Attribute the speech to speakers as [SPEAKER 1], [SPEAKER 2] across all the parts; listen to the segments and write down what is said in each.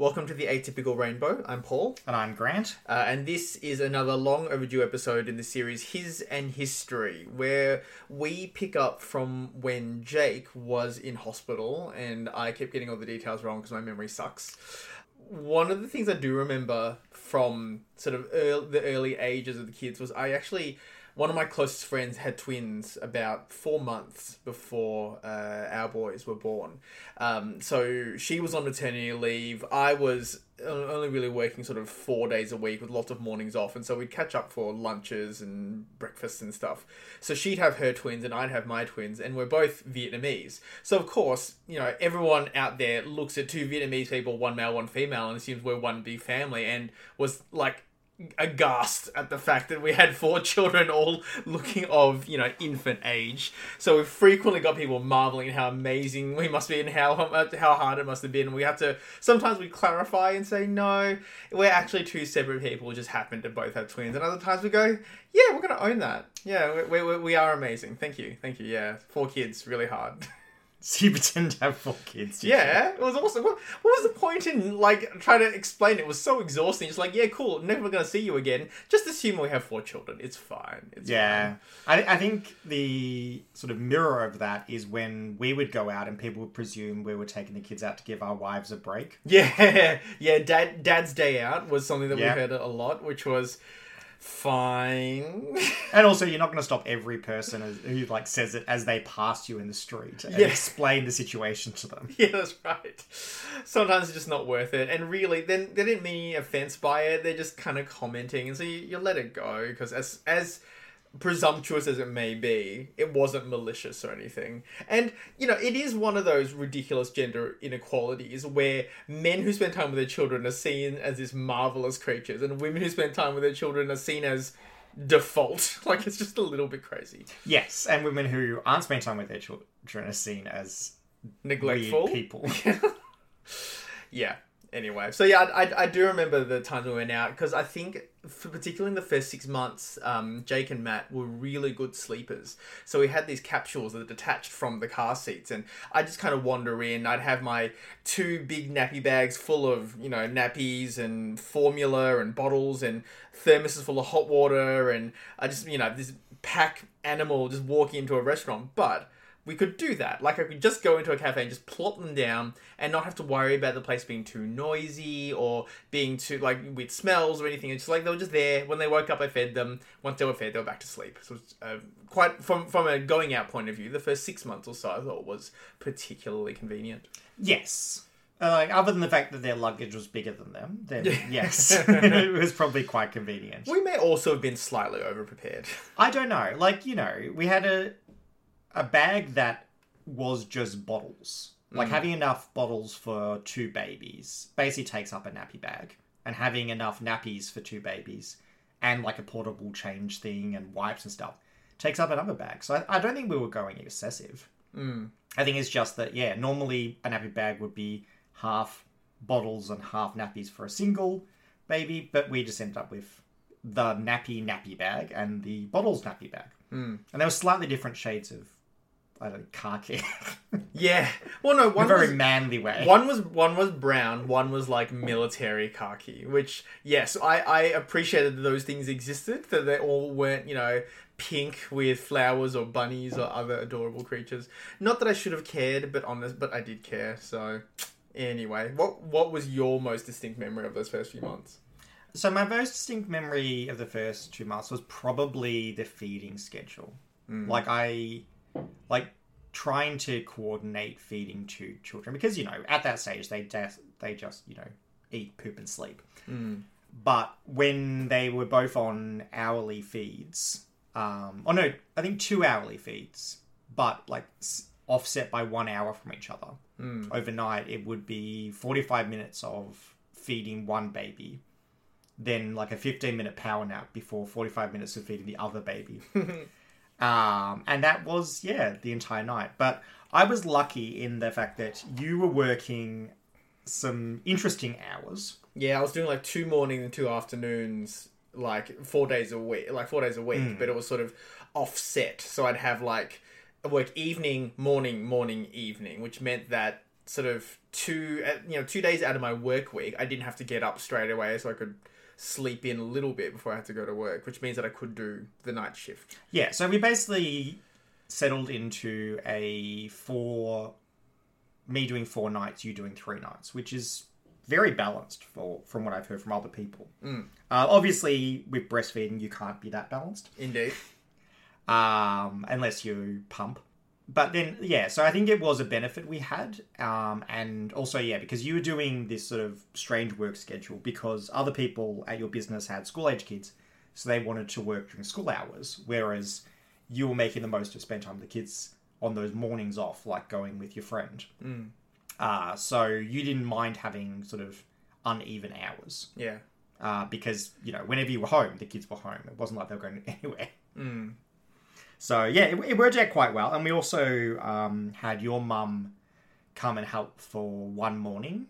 [SPEAKER 1] Welcome to the Atypical Rainbow. I'm Paul,
[SPEAKER 2] And I'm Grant.
[SPEAKER 1] uh, and this is another long overdue episode in the series His and History, where we pick up from when Jake was in hospital, and I kept getting all the details wrong because my memory sucks. One of the things I do remember from sort of early, the early ages of the kids was I actually one of my closest friends had twins about four months before uh, our boys were born. Um, so she was on maternity leave. I was only really working sort of four days a week with lots of mornings off, and so we'd catch up for lunches and breakfasts and stuff. So she'd have her twins, and I'd have my twins, and we're both Vietnamese. So of course, you know, everyone out there looks at two Vietnamese people, one male, one female, and assumes we're one big family, and was like aghast at the fact that we had four children all looking of you know infant age. So we've frequently got people marveling how amazing we must be and how how hard it must have been. We have to sometimes we clarify and say no we're actually two separate people just happen to both have twins. And other times we go yeah we're gonna own that. Yeah we, we, we are amazing. Thank you. Thank you. Yeah four kids really hard
[SPEAKER 2] So you pretend to have four kids. did you?
[SPEAKER 1] Yeah, it was awesome. What, what was the point in like trying to explain it? It was so exhausting. It's like, yeah, cool, never gonna see you again. Just assume we have four children. It's fine. It's
[SPEAKER 2] Yeah. I, I think the sort of mirror of that is when we would go out and people would presume we were taking the kids out to give our wives a break.
[SPEAKER 1] Yeah, yeah. Dad, Dad's day out was something that
[SPEAKER 2] Yeah.
[SPEAKER 1] we heard a lot, which was fine.
[SPEAKER 2] And also, you're not going to stop every person as, who like says it as they pass you in the street and
[SPEAKER 1] Yeah.
[SPEAKER 2] explain the situation to them.
[SPEAKER 1] yeah, that's right. Sometimes it's just not worth it, and really, then they didn't mean any offense by it. They're just kind of commenting, and so you, you let it go because as as presumptuous as it may be, it wasn't malicious or anything. And you know, it is one of those ridiculous gender inequalities where men who spend time with their children are seen as these marvelous creatures, and women who spend time with their children are seen as default. Like it's just a little bit crazy,
[SPEAKER 2] Yes, and women who aren't spending time with their children are seen as
[SPEAKER 1] neglectful
[SPEAKER 2] people.
[SPEAKER 1] yeah. Anyway, so yeah, I, I, I do remember the times we went out because I think, for particularly in the first six months, um, Jake and Matt were really good sleepers. So we had these capsules that are detached from the car seats, and I just kind of wander in. I'd have my two big nappy bags full of you know nappies and formula and bottles and thermoses full of hot water, and I just you know this pack animal just walking into a restaurant, but we could do that. Like I could just go into a cafe and just plop them down and not have to worry about the place being too noisy or being too like with smells or anything. It's just like they were just there. When they woke up, I fed them. Once they were fed, they were back to sleep. So it's uh, quite from from a going out point of view, the first six months or so I thought was particularly convenient.
[SPEAKER 2] Yes. Uh, like, other than the fact that their luggage was bigger than them, then yes, it was probably quite convenient.
[SPEAKER 1] We may also have been slightly overprepared.
[SPEAKER 2] I don't know. Like you know, we had a a bag that was just bottles. Like having enough bottles for two babies basically takes up a nappy bag, and having enough nappies for two babies, and like a portable change thing and wipes and stuff takes up another bag. So I, I don't think we were going excessive.
[SPEAKER 1] Mm.
[SPEAKER 2] I think it's just that yeah, normally a nappy bag would be half bottles and half nappies for a single baby, but we just ended up with the nappy nappy bag and the bottles nappy bag,
[SPEAKER 1] Mm.
[SPEAKER 2] and there were slightly different shades of I don't know, khaki,
[SPEAKER 1] Yeah. Well, no,
[SPEAKER 2] in a
[SPEAKER 1] one
[SPEAKER 2] very
[SPEAKER 1] was,
[SPEAKER 2] manly way.
[SPEAKER 1] One was one was brown, one was like military khaki. Which yes, I I appreciated that those things existed. That they all weren't you know pink with flowers or bunnies or other adorable creatures. Not that I should have cared, but honest, but I did care. So anyway, what what was your most distinct memory of those first few months?
[SPEAKER 2] So my most distinct memory of the first two months was probably the feeding schedule. Mm. Like I, like trying to coordinate feeding to children because you know at that stage they just they just you know eat, poop, and sleep. But when they were both on hourly feeds, um, oh no, I think two hourly feeds, but like s- offset by one hour from each other. Overnight, it would be forty-five minutes of feeding one baby then like a 15 minute power nap before 45 minutes of feeding the other baby. um, and that was, yeah, the entire night. But I was lucky in the fact that you were working some interesting hours.
[SPEAKER 1] Yeah, I was doing like two mornings and two afternoons, like four days a week, like four days a week, but it was sort of offset. So I'd have like work evening, morning, morning, evening, which meant that sort of two uh, you know two days out of my work week, I didn't have to get up straight away, so I could sleep in a little bit before I had to go to work, which means that I could do the night shift.
[SPEAKER 2] Yeah, so we basically settled into a four, me doing four nights, you doing three nights, which is very balanced for from what I've heard from other people. Uh, obviously, with breastfeeding, you can't be that balanced
[SPEAKER 1] Indeed.
[SPEAKER 2] um, unless you pump. But then, yeah, so I think it was a benefit we had. Um, and also, yeah, because you were doing this sort of strange work schedule because other people at your business had school age kids, so they wanted to work during school hours, whereas you were making the most of spend time with the kids on those mornings off, like going with your friend. Uh, so you didn't mind having sort of uneven hours
[SPEAKER 1] Yeah.
[SPEAKER 2] uh, because you know whenever you were home, the kids were home. It wasn't like they were going anywhere. So yeah, it, it worked out quite well, and we also um, had your mum come and help for one morning,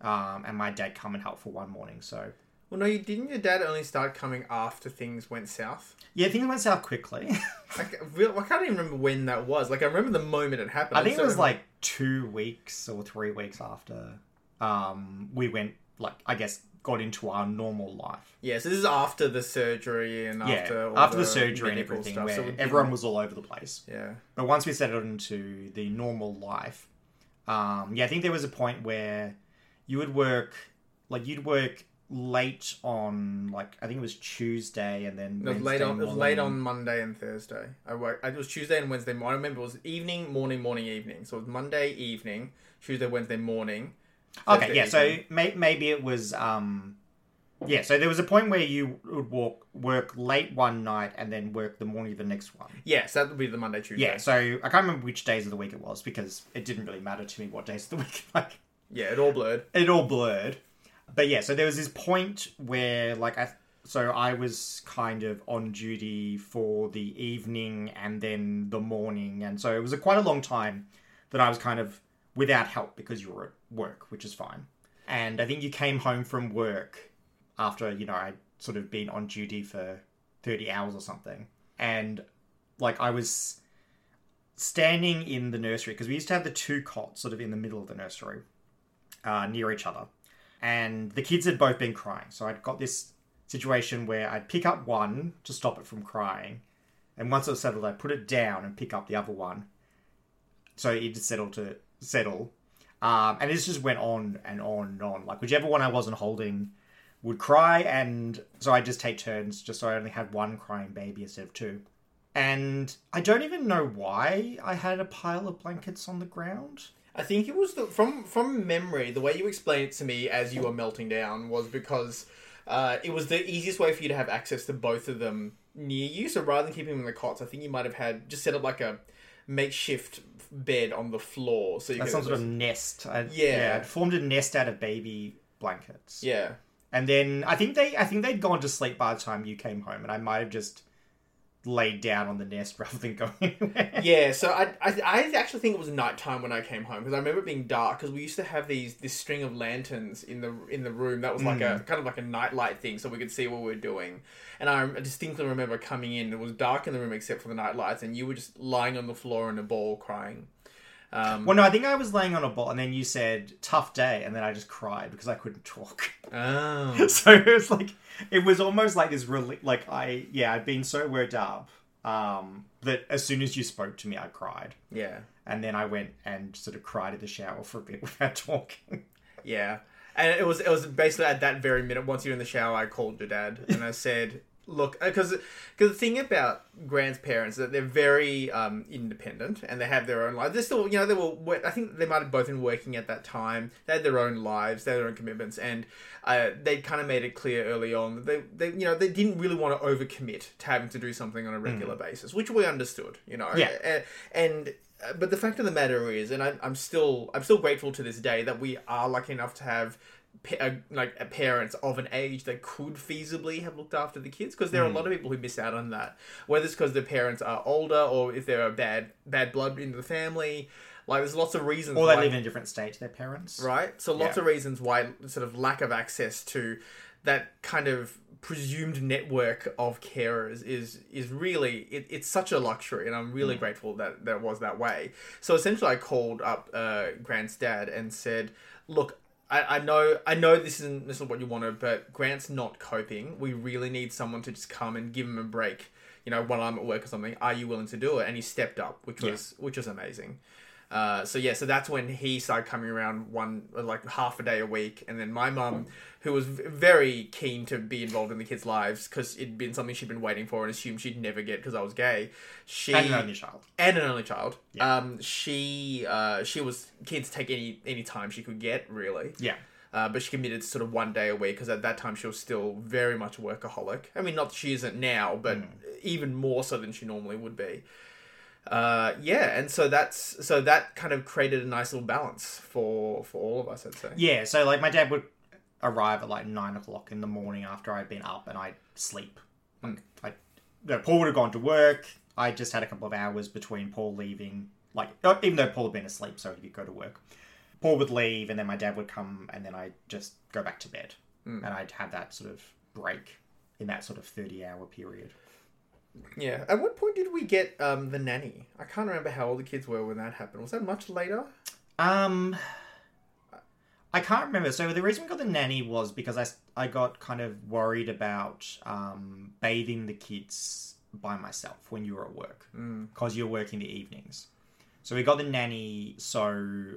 [SPEAKER 2] um, and my dad come and help for one morning. So
[SPEAKER 1] Well, no, you didn't. Your dad only start coming after things went south.
[SPEAKER 2] yeah, things went south quickly.
[SPEAKER 1] Like, I can't even remember when that was. Like, I remember the moment it happened.
[SPEAKER 2] I think it was like two weeks or three weeks after um, we went, like I guess, got into our normal life.
[SPEAKER 1] Yeah, so this is after the surgery and
[SPEAKER 2] Yeah,
[SPEAKER 1] after all
[SPEAKER 2] after the, surgery and everything,
[SPEAKER 1] stuff,
[SPEAKER 2] where
[SPEAKER 1] so
[SPEAKER 2] everyone was all over the place.
[SPEAKER 1] Yeah.
[SPEAKER 2] But once we settled into the normal life, um, yeah, I think there was a point where you would work, like you'd work late on, like I think it was Tuesday, and then
[SPEAKER 1] It late on. It was late on Monday and Thursday. I worked. It was Tuesday and Wednesday. morning. I remember it was evening, morning, morning, evening. So it was Monday evening, Tuesday, Wednesday morning.
[SPEAKER 2] Okay, yeah. So may- maybe it was, um, yeah. So there was a point where you would walk, work late one night and then work the morning of the next one.
[SPEAKER 1] Yes, that would be the Monday, Tuesday.
[SPEAKER 2] Yeah. So I can't remember which days of the week it was because it didn't really matter to me what days of the week. Like
[SPEAKER 1] Yeah, it all blurred.
[SPEAKER 2] it all blurred. But yeah, so there was this point where like I so I was kind of on duty for the evening and then the morning and so it was a quite a long time that I was kind of without help because you were work, which is fine. And I think you came home from work after, you know, I'd sort of been on duty for 30 hours or something. And like I was standing in the nursery because we used to have the two cots sort of in the middle of the nursery uh, near each other. And the kids had both been crying. So I'd got this situation where I'd pick up one to stop it from crying. And once it was settled, I'd put it down and pick up the other one. So it'd settle to settle. Um, and this just went on and on and on. Like whichever one I wasn't holding would cry. And so I'd just take turns just so I only had one crying baby instead of two. And I don't even know why I had a pile of blankets on the ground.
[SPEAKER 1] I think it was the, from from memory. The way you explained it to me as you were melting down was because uh, it was the easiest way for you to have access to both of them near you. So rather than keeping them in the cots, I think you might have had just set up like a makeshift bed on the floor. So you
[SPEAKER 2] That's some sort of nest. I,
[SPEAKER 1] Yeah.
[SPEAKER 2] I'd formed a nest out of baby blankets.
[SPEAKER 1] yeah.
[SPEAKER 2] And then I think they I think they'd gone to sleep by the time you came home, and I might have just laid down on the nest rather than going anywhere.
[SPEAKER 1] Yeah, so I, I, I actually think it was nighttime when I came home because I remember it being dark because we used to have these this string of lanterns in the in the room that was like a kind of like a nightlight thing so we could see what we were doing. And I distinctly remember coming in; it was dark in the room except for the night lights, and you were just lying on the floor in a ball crying. Um,
[SPEAKER 2] Well, no, I think I was laying on a ball, and then you said "tough day," and then I just cried because I couldn't talk.
[SPEAKER 1] oh,
[SPEAKER 2] so it was like it was almost like this really like I yeah I'd been so worked up um, that as soon as you spoke to me, I cried,
[SPEAKER 1] yeah,
[SPEAKER 2] and then I went and sort of cried in the shower for a bit without talking.
[SPEAKER 1] yeah. And it was it was basically at that very minute. Once you're in the shower, I called your dad and I said, "Look, because because the thing about Grant's parents is that they're very um, independent and they have their own lives. They're still, you know, they were. I think they might have both been working at that time. They had their own lives, they had their own commitments, and uh, they kind of made it clear early on that they, they, you know, they didn't really want to overcommit to having to do something on a regular basis, which we understood, you know.
[SPEAKER 2] Yeah.
[SPEAKER 1] Uh, and uh, but the fact of the matter is, and I, I'm still I'm still grateful to this day that we are lucky enough to have uh, like uh, parents of an age that could feasibly have looked after the kids because there are a lot of people who miss out on that whether it's because their parents are older or if they're a bad bad blood in the family like there's lots of reasons
[SPEAKER 2] or they
[SPEAKER 1] why-
[SPEAKER 2] live in a different state to their parents.
[SPEAKER 1] right? So lots
[SPEAKER 2] Yeah.
[SPEAKER 1] of reasons why sort of lack of access to that kind of presumed network of carers is is really it, it's such a luxury and i'm really grateful that that was that way so essentially i called up uh, grant's dad and said look I, I know I know this isn't this is what you wanted, but Grant's not coping. We really need someone to just come and give him a break. You know, while I'm at work or something. Are you willing to do it? And he stepped up, which was which was amazing. Uh, so yeah, so that's when he started coming around one like half a day a week, and then my mum, who was v- very keen to be involved in the kids' lives because it'd been something she'd been waiting for and assumed she'd never get because I was gay. She
[SPEAKER 2] And an only child.
[SPEAKER 1] and an only child.
[SPEAKER 2] Yeah.
[SPEAKER 1] Um, she uh, she was keen to take any any time she could get really.
[SPEAKER 2] Yeah.
[SPEAKER 1] Uh, but she committed to sort of one day a week because at that time she was still very much a workaholic. I mean, not that she isn't now, but even more so than she normally would be. Uh, yeah, and so that's so that kind of created a nice little balance for for all of us, I'd say.
[SPEAKER 2] Yeah, so like my dad would arrive at like nine o'clock in the morning after I'd been up and I'd sleep. Like I, you know, Paul would have gone to work. I just had a couple of hours between Paul leaving, like uh, even though Paul had been asleep, so he could go to work. Paul would leave, and then my dad would come, and then I'd just go back to bed, and I'd have that sort of break in that sort of thirty-hour period.
[SPEAKER 1] Yeah. At what point did we get um, the nanny? I can't remember how old the kids were when that happened. Was that much later?
[SPEAKER 2] Um, I can't remember. So the reason we got the nanny was because I, I got kind of worried about um, bathing the kids by myself when you were at work because you're working the evenings. So we got the nanny so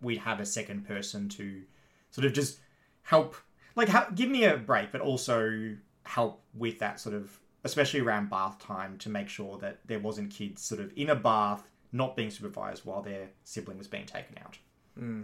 [SPEAKER 2] we'd have a second person to sort of just help, like ha- give me a break, but also help with that sort of, especially around bath time, to make sure that there wasn't kids sort of in a bath not being supervised while their sibling was being taken out. Hmm.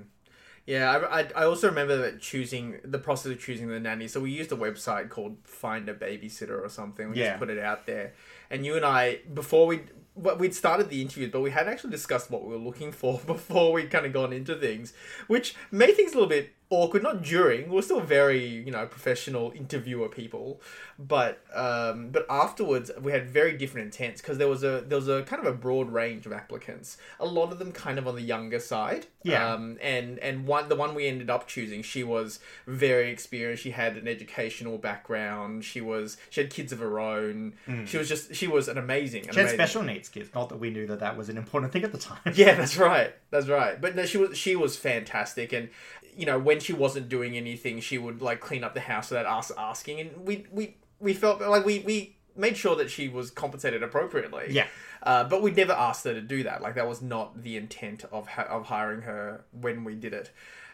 [SPEAKER 1] Yeah, I, I, I also remember that choosing the process of choosing the nanny. So we used a website called Find a Babysitter or something. We
[SPEAKER 2] Yeah.
[SPEAKER 1] just put it out there, and you and I before we well, we'd started the interviews, but we hadn't actually discussed what we were looking for before we'd kind of gone into things, which made things a little bit awkward. Not during, we we're still very you know professional interviewer people, but um, but afterwards we had very different intents because there was a there was a kind of a broad range of applicants. A lot of them kind of on the younger side.
[SPEAKER 2] Yeah.
[SPEAKER 1] Um, and and one the one we ended up choosing, she was very experienced. She had an educational background. She was she had kids of her own. She was just she was an amazing. An
[SPEAKER 2] She had
[SPEAKER 1] amazing-
[SPEAKER 2] special needs kids. Not that we knew that that was an important thing at the time.
[SPEAKER 1] yeah, that's right. That's right. But no, she was she was fantastic, and you know when she wasn't doing anything, she would like clean up the house without us asking, and we we we felt like we we made sure that she was compensated appropriately.
[SPEAKER 2] Yeah.
[SPEAKER 1] Uh, but we never asked her to do that. Like that was not the intent of ha- of hiring her when we did it.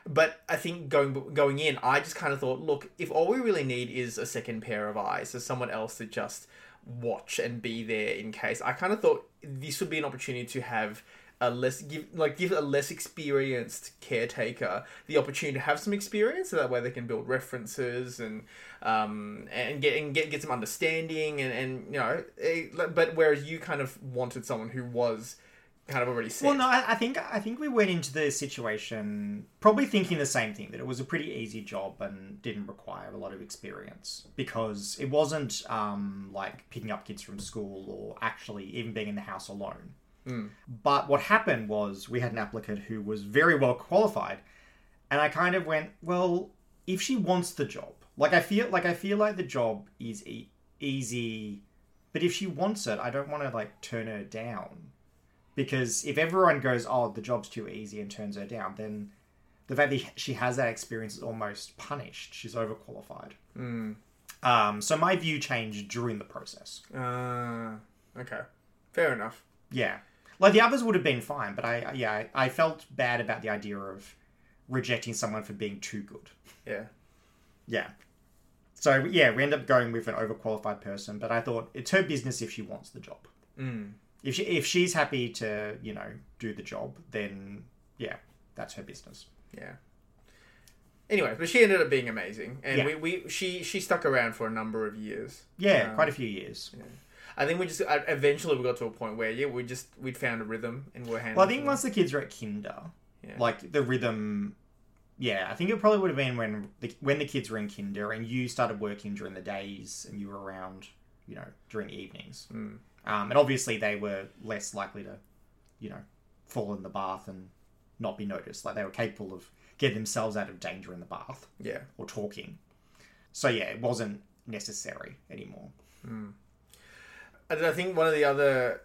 [SPEAKER 1] But I think going going in, I just kind of thought, look, if all we really need is a second pair of eyes, so someone else to just watch and be there in case. I kind of thought this would be an opportunity to have a less give like give a less experienced caretaker the opportunity to have some experience, so that way they can build references and um and get and get get some understanding and and you know. eh, But whereas you kind of wanted someone who was kind of already set.
[SPEAKER 2] Well, no, I, I think I think we went into the situation probably thinking the same thing that it was a pretty easy job and didn't require a lot of experience because it wasn't um, like picking up kids from school or actually even being in the house alone. But what happened was we had an applicant who was very well qualified, and I kind of went, well, if she wants the job, like I feel like I feel like the job is e- easy, but if she wants it, I don't want to like turn her down because if everyone goes, "Oh, the job's too easy," and turns her down, then the fact that she has that experience is almost punished. She's overqualified. Um, so my view changed during the process.
[SPEAKER 1] Uh, okay, fair enough.
[SPEAKER 2] Yeah, like the others would have been fine, but I yeah I, I felt bad about the idea of rejecting someone for being too good.
[SPEAKER 1] Yeah.
[SPEAKER 2] Yeah. So yeah, we end up going with an overqualified person, but I thought it's her business if she wants the job.
[SPEAKER 1] Mm.
[SPEAKER 2] If she if she's happy to you know do the job, then yeah, that's her business.
[SPEAKER 1] Yeah. Anyway, but she ended up being amazing, and
[SPEAKER 2] Yeah.
[SPEAKER 1] we, we she she stuck around for a number of years.
[SPEAKER 2] Yeah,
[SPEAKER 1] Um,
[SPEAKER 2] quite a few years.
[SPEAKER 1] I think we just uh, eventually we got to a point where yeah we just we'd found a rhythm and we're handling.
[SPEAKER 2] Well, I think once the kids are at kinder,
[SPEAKER 1] Yeah.
[SPEAKER 2] like the rhythm. Yeah, I think it probably would have been when the when the kids were in kinder and you started working during the days and you were around, you know, during the evenings.
[SPEAKER 1] Mm.
[SPEAKER 2] Um, and obviously they were less likely to, you know, fall in the bath and not be noticed. Like they were capable of getting themselves out of danger in the bath
[SPEAKER 1] yeah
[SPEAKER 2] or talking. So yeah, it wasn't necessary anymore.
[SPEAKER 1] I think one of the other,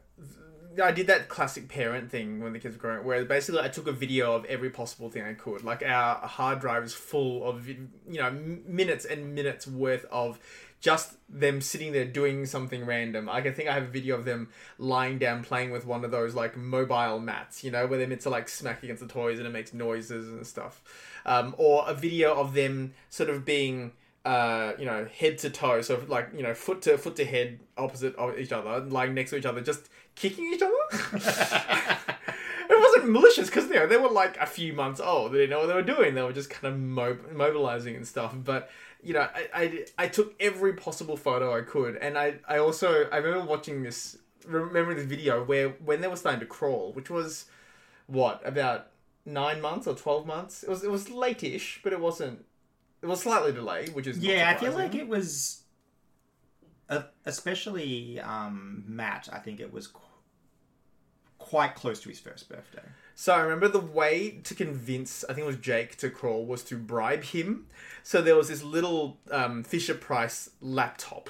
[SPEAKER 1] I did that classic parent thing when the kids were growing, up, where basically I took a video of every possible thing I could. Like our hard drive is full of you know minutes and minutes worth of just them sitting there doing something random. Like I think I have a video of them lying down playing with one of those like mobile mats, you know, where they're meant to like smack against the toys and it makes noises and stuff. Um, or a video of them sort of being uh, you know, head to toe, so like you know, foot to foot to head, opposite of each other, lying next to each other, just kicking each other. it wasn't malicious because you know they were like a few months old. They didn't know what they were doing. They were just kind of mo- mobilizing and stuff. But you know, I, I I took every possible photo I could, and I I also I remember watching this, remembering this video where when they were starting to crawl, which was what about nine months or twelve months. It was it was late-ish, but it wasn't. It was slightly delayed, which is not
[SPEAKER 2] Yeah, I feel like it was, uh, especially um, Matt. I think it was qu- quite close to his first birthday.
[SPEAKER 1] So I remember the way to convince, I think it was Jake to crawl, was to bribe him. So there was this little um, Fisher Price laptop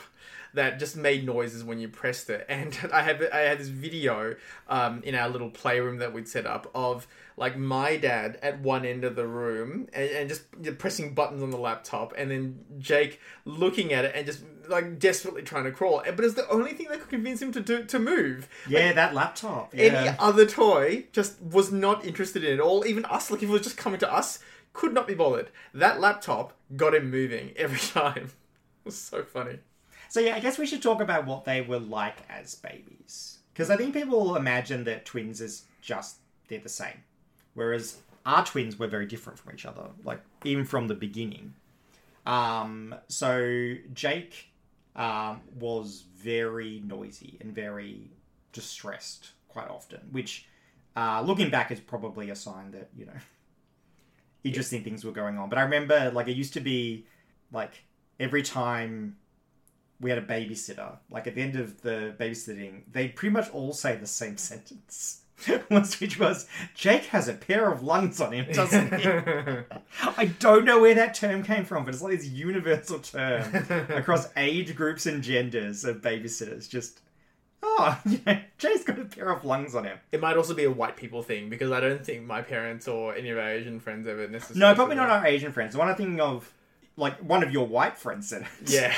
[SPEAKER 1] that just made noises when you pressed it, and I had I had this video um, in our little playroom that we'd set up of like my dad at one end of the room and, and just pressing buttons on the laptop, and then Jake looking at it and just like desperately trying to crawl. But it's the only thing that could convince him to do to move.
[SPEAKER 2] Yeah, that laptop.
[SPEAKER 1] Any
[SPEAKER 2] Yeah.
[SPEAKER 1] other toy just was not interested in it all. Even us, like if it was just coming to us, could not be bothered. That laptop got him moving every time. It was so funny.
[SPEAKER 2] So yeah, I guess we should talk about what they were like as babies, because I think people imagine that twins is just they're the same, whereas our twins were very different from each other, like even from the beginning. Um, so Jake um, was very noisy and very distressed quite often, which, uh, looking back, is probably a sign that you know interesting things were going on. But I remember, like, it used to be like every time we had a babysitter, like at the end of the babysitting, they pretty much all say the same sentence. Once which was Jake has a pair of lungs on him, doesn't he? I don't know where that term came from, but it's like this universal term across age groups and genders of babysitters. Just oh, you know, Jake's got a pair of lungs on him.
[SPEAKER 1] It might also be a white people thing because I don't think my parents or any of our Asian friends ever necessarily.
[SPEAKER 2] No, probably not our Asian friends. The one I'm thinking of, like one of your white friends said it.
[SPEAKER 1] Yeah.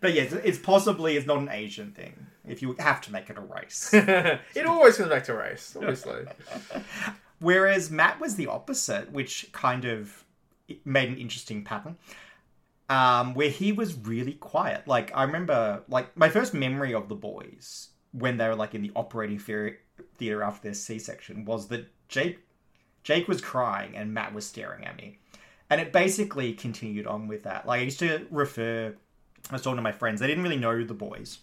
[SPEAKER 2] But yes, it's possibly it's not an Asian thing. If you have to make it a race.
[SPEAKER 1] it always comes back to race, obviously.
[SPEAKER 2] Whereas Matt was the opposite, which kind of made an interesting pattern. Um, where he was really quiet. Like I remember, like my first memory of the boys when they were like in the operating theater, after their C-section was that Jake, Jake was crying and Matt was staring at me, and it basically continued on with that. Like I used to refer, I was talking to my friends. They didn't really know the boys,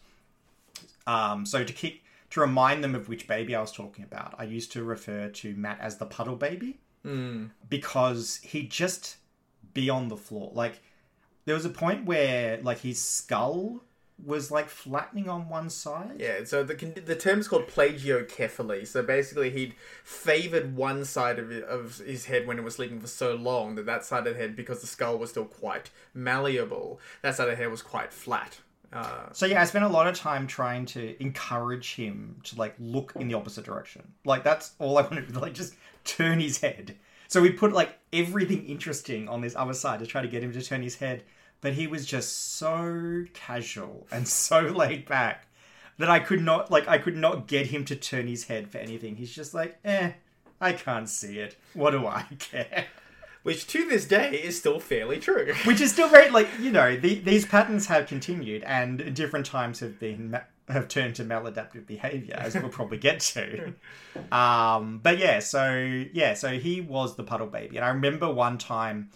[SPEAKER 2] um, so to keep to remind them of which baby I was talking about, I used to refer to Matt as the puddle baby because he'd just be on the floor. Like there was a point where like his skull was like flattening on one side.
[SPEAKER 1] Yeah, so the the term's called plagiocephaly. So basically, he'd favored one side of, it, of his head when it was sleeping for so long that that side of the head, because the skull was still quite malleable, that side of the head was quite flat. Uh,
[SPEAKER 2] So yeah, I spent a lot of time trying to encourage him to like look in the opposite direction. Like that's all I wanted to do, like just turn his head. So we put like everything interesting on this other side to try to get him to turn his head, but he was just so casual and so laid back that I could not like I could not get him to turn his head for anything. He's just like, "Eh, I can't see it. What do I care?"
[SPEAKER 1] which to this day is still fairly true.
[SPEAKER 2] which is still very like you know the, these patterns have continued and different times have been ma- have turned to maladaptive behavior as we'll probably get to um but yeah so yeah so he was the puddle baby and i remember one time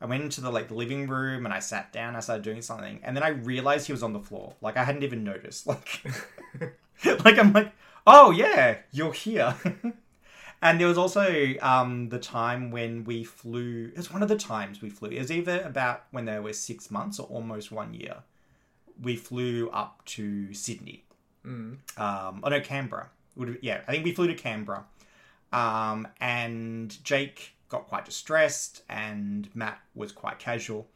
[SPEAKER 2] i went into the like living room and i sat down i started doing something and then i realized he was on the floor like i hadn't even noticed like like i'm like oh yeah you're here And there was also um, the time when we flew. It was one of the times we flew. It was either about when they were six months or almost one year. We flew up to Sydney. Um, oh no, Canberra. Would yeah, I think we flew to Canberra. Um, and Jake got quite distressed, and Matt was quite casual.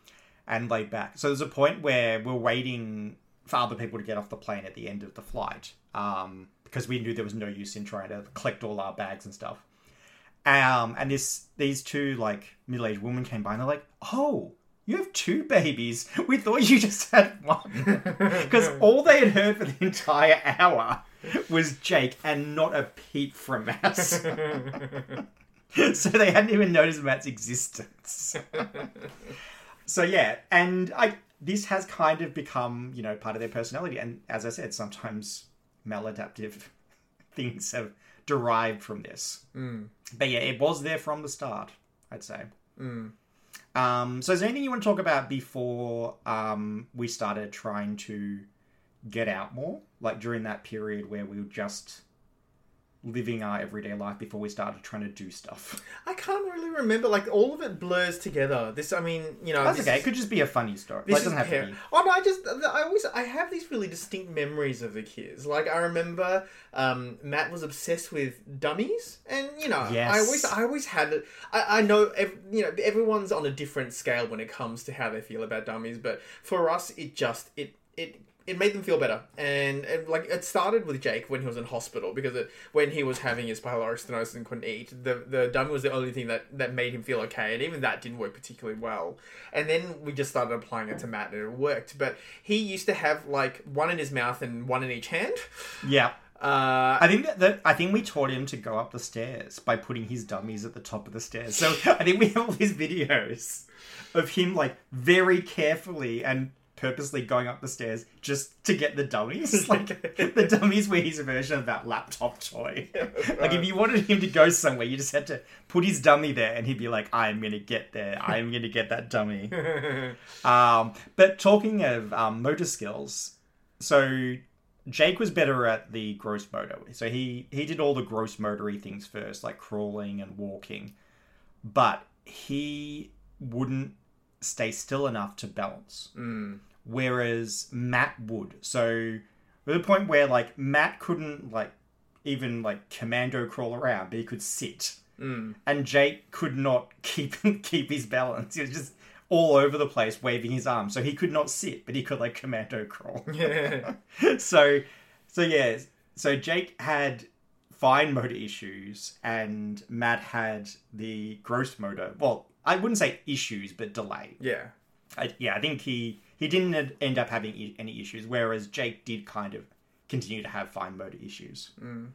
[SPEAKER 2] and laid back. So there's a point where we're waiting for other people to get off the plane at the end of the flight um, because we knew there was no use in trying to collect all our bags and stuff. Um, and this these two like middle aged women came by and they're like, "Oh, you have two babies. We thought you just had one." Because all they had heard for the entire hour was Jake and not a peep from Matt. so they hadn't even noticed Matt's existence. so yeah, and I this has kind of become you know part of their personality, and as I said, sometimes maladaptive things have derived from this. But yeah, it was there from the start. I'd say. Um, so is there anything you want to talk about before um, we started trying to get out more? Like during that period where we were just living our everyday life before we started trying to do stuff.
[SPEAKER 1] I can't really remember. Like all of it blurs together. This, I mean, you know,
[SPEAKER 2] That's
[SPEAKER 1] this
[SPEAKER 2] okay.
[SPEAKER 1] is-
[SPEAKER 2] It could just be a funny story.
[SPEAKER 1] This
[SPEAKER 2] Like, it doesn't have to be.
[SPEAKER 1] Oh no, I just I always I have these really distinct memories of the kids. Like I remember um, Matt was obsessed with dummies, and you know
[SPEAKER 2] Yes.
[SPEAKER 1] I always I always had it. I, I know ev- you know everyone's on a different scale when it comes to how they feel about dummies, but for us it just it it. It made them feel better, and, and like it started with Jake when he was in hospital because it, when he was having his pyloric stenosis and couldn't eat, the the dummy was the only thing that that made him feel okay, and even that didn't work particularly well. And then we just started applying it to Matt, and it worked. But he used to have like one in his mouth and one in each hand.
[SPEAKER 2] Yeah.
[SPEAKER 1] Uh,
[SPEAKER 2] I think that, that I think we taught him to go up the stairs by putting his dummies at the top of the stairs. So I think we have all these videos of him like very carefully and purposely going up the stairs just to get the dummies. Like the dummies were his version of that laptop toy. Like if you wanted him to go somewhere, you just had to put his dummy there and he'd be like, I'm gonna get there. I'm gonna get that dummy. Um, but talking of um, motor skills, so Jake was better at the gross motor. So he he did all the gross motory things first, like crawling and walking, but he wouldn't stay still enough to balance. Whereas Matt would. So to the point where like Matt couldn't like even like commando crawl around, but he could sit. Hmm. And Jake could not keep keep his balance. He was just all over the place waving his arms. So he could not sit, but he could like commando crawl. Yeah. so so yeah, so Jake had fine motor issues and Matt had the gross motor. Well, I wouldn't say issues, but delay.
[SPEAKER 1] yeah.
[SPEAKER 2] I, yeah, I think he he didn't end up having any issues, whereas Jake did kind of continue to have fine motor issues. Mm.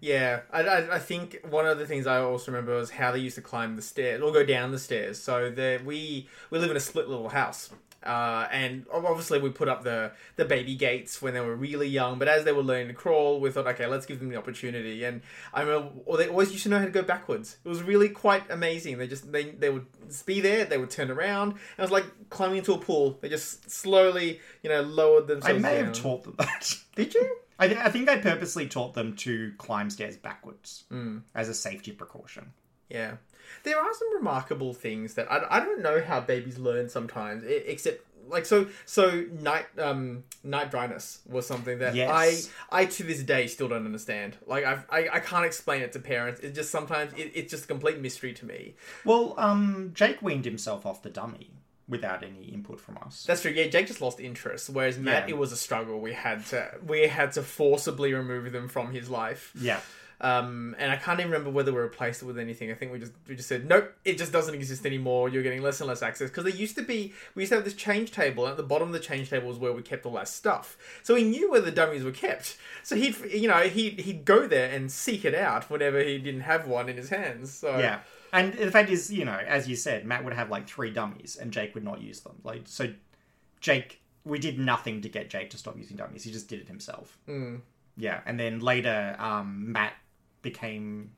[SPEAKER 1] Yeah, I, I, I think one of the things I also remember was how they used to climb the stairs or go down the stairs. So the, we we live in a split level house, uh, and obviously we put up the the baby gates when they were really young. But as they were learning to crawl, we thought, okay, let's give them the opportunity. And I remember, or they always used to know how to go backwards. It was really quite amazing. They just they they would be there, they would turn around, and it was like climbing into a pool. They just slowly, you know, lowered themselves.
[SPEAKER 2] I may
[SPEAKER 1] down.
[SPEAKER 2] have taught them that.
[SPEAKER 1] Did you?
[SPEAKER 2] I, th- I think I purposely taught them to climb stairs backwards as a safety precaution.
[SPEAKER 1] Yeah. There are some remarkable things that I, I don't know how babies learn sometimes, except like so so night um night dryness was something that
[SPEAKER 2] Yes.
[SPEAKER 1] I I to this day still don't understand. Like I've, I I can't explain it to parents. It just sometimes it, it's just a complete mystery to me.
[SPEAKER 2] Well, um, Jake weaned himself off the dummy without any input from us.
[SPEAKER 1] That's true. Yeah, Jake just lost interest, whereas Matt
[SPEAKER 2] Yeah.
[SPEAKER 1] it was a struggle. We had to we had to forcibly remove them from his life.
[SPEAKER 2] Yeah.
[SPEAKER 1] Um, and I can't even remember whether we replaced it with anything. I think we just we just said nope, it just doesn't exist anymore. You're getting less and less access because there used to be we used to have this change table, and at the bottom of the change table was where we kept all our stuff. So he knew where the dummies were kept. So he'd you know he'd he'd go there and seek it out whenever he didn't have one in his hands. So
[SPEAKER 2] Yeah. And the fact is, you know, as you said, Matt would have like three dummies and Jake would not use them. Like, so Jake, we did nothing to get Jake to stop using dummies. He just did it himself.
[SPEAKER 1] Mm.
[SPEAKER 2] Yeah. And then later, um, Matt became,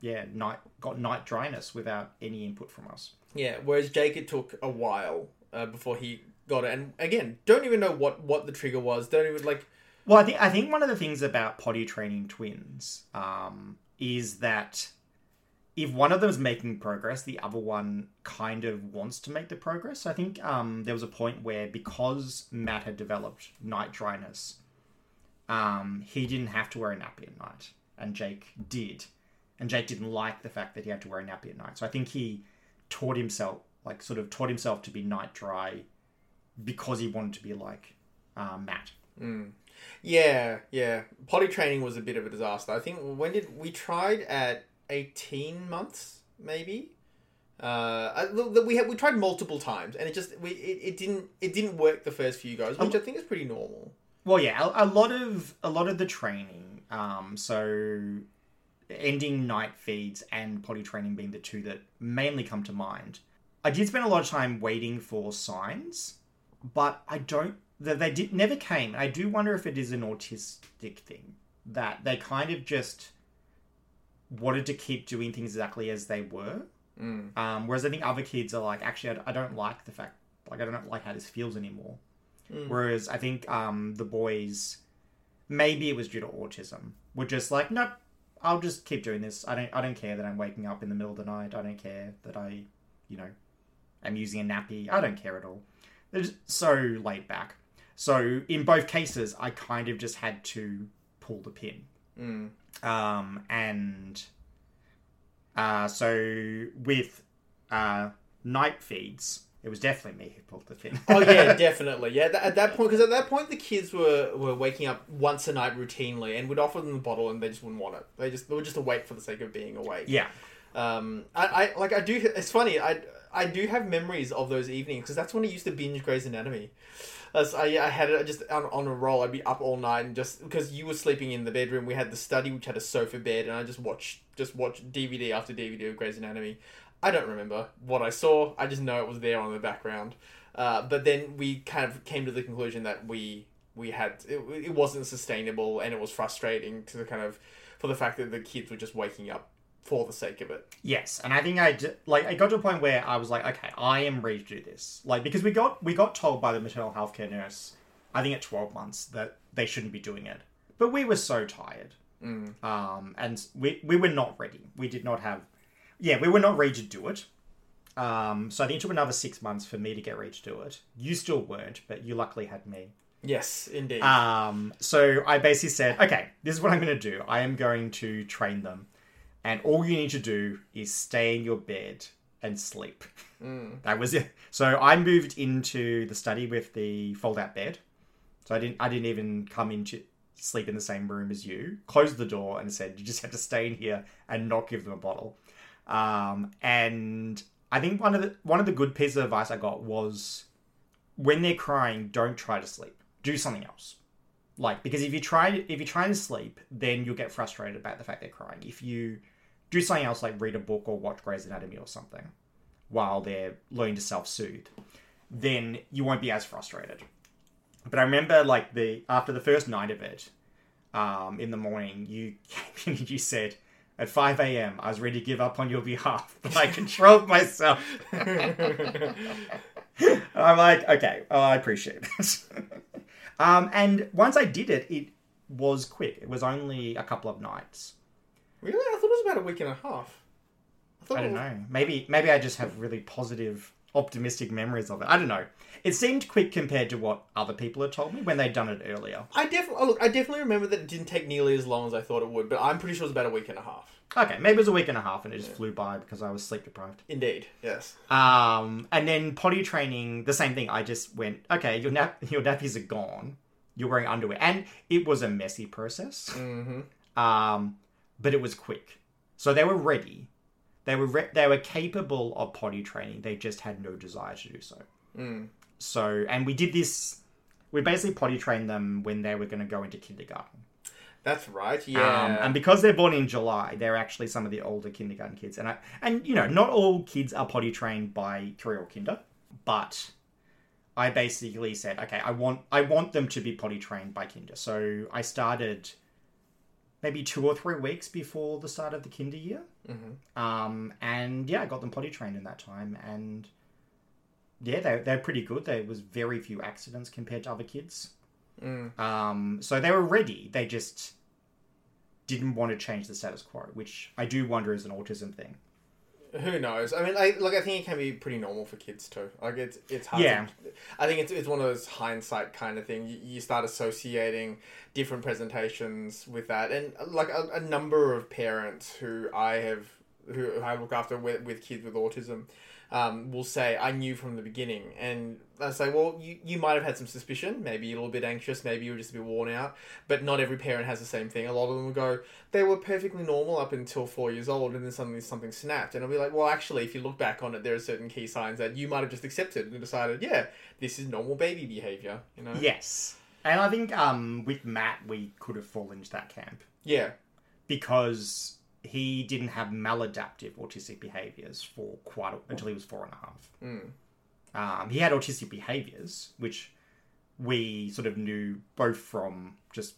[SPEAKER 2] yeah, night, got night dryness without any input from us.
[SPEAKER 1] yeah. Whereas Jake, it took a while uh, before he got it. And again, don't even know what what the trigger was. Don't even like
[SPEAKER 2] Well, I think I think one of the things about potty training twins um, is that if one of them is making progress, the other one kind of wants to make the progress. I think um, there was a point where because Matt had developed night dryness, um, he didn't have to wear a nappy at night, and Jake did, and Jake didn't like the fact that he had to wear a nappy at night. So I think he taught himself like sort of taught himself to be night dry because he wanted to be like uh, Matt.
[SPEAKER 1] Yeah, yeah. Potty training was a bit of a disaster. I think when did we tried at eighteen months, maybe. Uh, we had we tried multiple times, and it just we it, it didn't it didn't work the first few goes, which I think is pretty normal.
[SPEAKER 2] Well, yeah, a, a lot of a lot of the training. Um, so ending night feeds and potty training being the two that mainly come to mind. I did spend a lot of time waiting for signs, but I don't. They, they did never came. I do wonder if it is an autistic thing that they kind of just wanted to keep doing things exactly as they were.
[SPEAKER 1] Mm.
[SPEAKER 2] Um, whereas I think other kids are like, actually, I, I don't like the fact, like, I don't like how this feels anymore. Whereas I think um, the boys, maybe it was due to autism, were just like, nope, I'll just keep doing this. I don't, I don't care that I'm waking up in the middle of the night. I don't care that I, you know, am using a nappy. I don't care at all. They're just so laid back. So in both cases, I kind of just had to pull the pin.
[SPEAKER 1] Mm.
[SPEAKER 2] Um, and uh, so with uh, night feeds, it was definitely me who pulled the pin.
[SPEAKER 1] Oh yeah, definitely. Yeah, th- at that point, because at that point the kids were were waking up once a night routinely, and would offer them the bottle, and they just wouldn't want it. They just they were just awake for the sake of being awake.
[SPEAKER 2] yeah.
[SPEAKER 1] Um, I, I like I do. It's funny. I I do have memories of those evenings because that's when I used to binge Grey's Anatomy. As I, I had it just on, on a roll. I'd be up all night and just because you were sleeping in the bedroom, we had the study which had a sofa bed, and I just watched just watched DVD after DVD of Grey's Anatomy. I don't remember what I saw. I just know it was there on the background. Uh, but then we kind of came to the conclusion that we we had it, it wasn't sustainable and it was frustrating to the kind of for the fact that the kids were just waking up for the sake of it.
[SPEAKER 2] Yes, and I think I d- like I got to a point where I was like, okay, I am ready to do this. Like because we got we got told by the maternal healthcare nurse, I think at twelve months that they shouldn't be doing it, but we were so tired, um, and we we were not ready. We did not have, yeah, we were not ready to do it. Um, so I think it took another six months for me to get ready to do it. You still weren't, but you luckily had me.
[SPEAKER 1] Yes, indeed.
[SPEAKER 2] Um, so I basically said, okay, this is what I'm going to do. I am going to train them, and all you need to do is stay in your bed and sleep. That was it. So I moved into the study with the fold-out bed. So I didn't, I didn't even come into sleep in the same room as you. Closed the door and said, you just have to stay in here and not give them a bottle. Um, and I think one of the one of the good pieces of advice I got was when they're crying, don't try to sleep. Do something else. Like because if you try if you try to sleep, then you'll get frustrated about the fact they're crying. If you do something else like read a book or watch Grey's Anatomy or something while they're learning to self-soothe, then you won't be as frustrated. But I remember like the after the first night of it, um, in the morning, you came in and you said, at 5 a.m., I was ready to give up on your behalf, but I controlled myself. I'm like, okay, oh, I appreciate this. um, and once I did it, it was quick. It was only a couple of nights.
[SPEAKER 1] really? I thought it was about a week and a half. thought
[SPEAKER 2] I don't
[SPEAKER 1] was-
[SPEAKER 2] know. Maybe maybe I just have really positive, optimistic memories of it. I don't know. It seemed quick compared to what other people had told me when they'd done it earlier.
[SPEAKER 1] I definitely oh, look. I definitely remember that it didn't take nearly as long as I thought it would, but I'm pretty sure it was about a week and a half.
[SPEAKER 2] Okay, maybe it was a week and a half and it just flew by because I was sleep deprived.
[SPEAKER 1] Indeed, yes.
[SPEAKER 2] Um, and then potty training, the same thing. I just went, okay, your nap, your nappies are gone. You're wearing underwear, and it was a messy process.
[SPEAKER 1] Mm-hmm.
[SPEAKER 2] Um, but it was quick, so they were ready. They were re- they were capable of potty training. They just had no desire to do so.
[SPEAKER 1] Mm.
[SPEAKER 2] So, and we did this. We basically potty trained them when they were going to go into kindergarten.
[SPEAKER 1] That's right. Yeah.
[SPEAKER 2] Um, and because they're born in July, they're actually some of the older kindergarten kids. And I, and you know, not all kids are potty trained by Kiria or Kinder, but I basically said, okay, I want I want them to be potty trained by Kinder. So I started maybe two or three weeks before the start of the Kinder year.
[SPEAKER 1] Mhm.
[SPEAKER 2] Um, and yeah, I got them potty trained in that time, and yeah, they they're pretty good. There was very few accidents compared to other kids.
[SPEAKER 1] Mm.
[SPEAKER 2] Um, so they were ready. They just didn't want to change the status quo, which I do wonder is an autism thing.
[SPEAKER 1] Who knows? I mean, I like. I think it can be pretty normal for kids too. Like it's it's hard.
[SPEAKER 2] Yeah.
[SPEAKER 1] To, I think it's it's one of those hindsight kind of thing. You, you start associating different presentations with that, and like a, a number of parents who I have who I look after with, with kids with autism um, will say, I knew from the beginning. And I say, well, you, you might have had some suspicion, maybe a little bit anxious, maybe you were just a bit worn out, but not every parent has the same thing. A lot of them will go, they were perfectly normal up until four years old, and then suddenly something snapped. And I'll be like, well, actually, if you look back on it, there are certain key signs that you might have just accepted and decided, yeah, this is normal baby behavior, you know?
[SPEAKER 2] Yes. And I think um, with Matt, we could have fallen into that camp
[SPEAKER 1] Yeah.
[SPEAKER 2] because he didn't have maladaptive autistic behaviors for quite a, until he was four and a half.
[SPEAKER 1] Mm.
[SPEAKER 2] Um, he had autistic behaviors, which we sort of knew both from just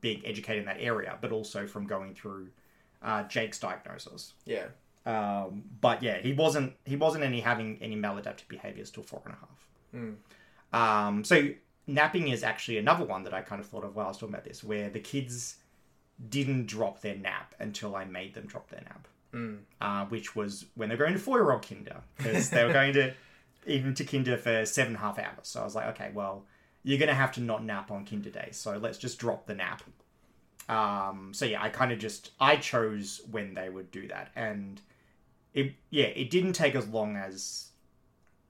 [SPEAKER 2] being educated in that area, but also from going through uh, Jake's diagnosis.
[SPEAKER 1] Yeah.
[SPEAKER 2] Um, but yeah, he wasn't he wasn't any having any maladaptive behaviors till four and a half.
[SPEAKER 1] Mm.
[SPEAKER 2] Um, so napping is actually another one that I kind of thought of while I was talking about this, where the kids didn't drop their nap until I made them drop their nap,
[SPEAKER 1] Mm.
[SPEAKER 2] uh, which was when they're going to four year old kinder because they were going to even to kinder for seven and a half hours. So I was like, okay, well, you're going to have to not nap on kinder day, so let's just drop the nap. Um, so yeah, I kind of just I chose when they would do that, and it yeah, it didn't take as long as.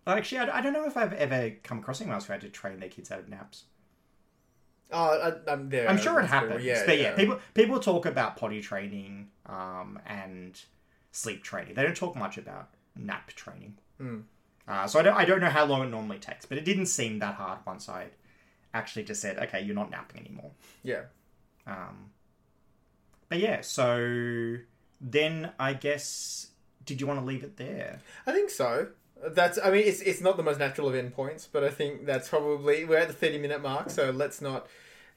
[SPEAKER 2] Actually, I, I don't know if I've ever come across anyone else who had to train their kids out of naps.
[SPEAKER 1] Oh, I, I'm there.
[SPEAKER 2] I'm sure it happens,
[SPEAKER 1] Yeah,
[SPEAKER 2] but yeah, people people talk about potty training um, and sleep training. They don't talk much about nap training.
[SPEAKER 1] Hmm.
[SPEAKER 2] Uh, so I don't I don't know how long it normally takes, but it didn't seem that hard once I actually just said, okay, you're not napping anymore.
[SPEAKER 1] Yeah.
[SPEAKER 2] Um, but yeah, so then I guess did you want to leave it there?
[SPEAKER 1] I think so. That's. I mean, it's it's not the most natural of endpoints, but I think that's probably we're at the thirty minute mark. So let's not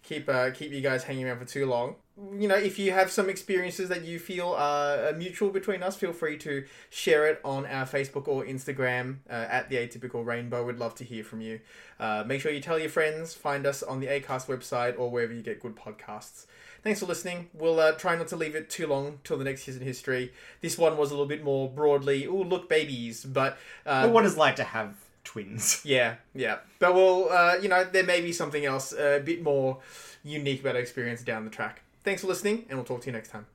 [SPEAKER 1] keep uh, keep you guys hanging around for too long. You know, if you have some experiences that you feel are mutual between us, feel free to share it on our Facebook or Instagram uh, at the Atypical Rainbow. We'd love to hear from you. Uh, make sure you tell your friends. Find us on the Acast website or wherever you get good podcasts. Thanks for listening. We'll uh, try not to leave it too long till the next His & His-tory. This one was a little bit more broadly, oh, look, babies, but. Uh,
[SPEAKER 2] Or what it's like to have twins?
[SPEAKER 1] yeah, yeah. But we'll, uh, you know, there may be something else a bit more unique about our experience down the track. Thanks for listening, and we'll talk to you next time.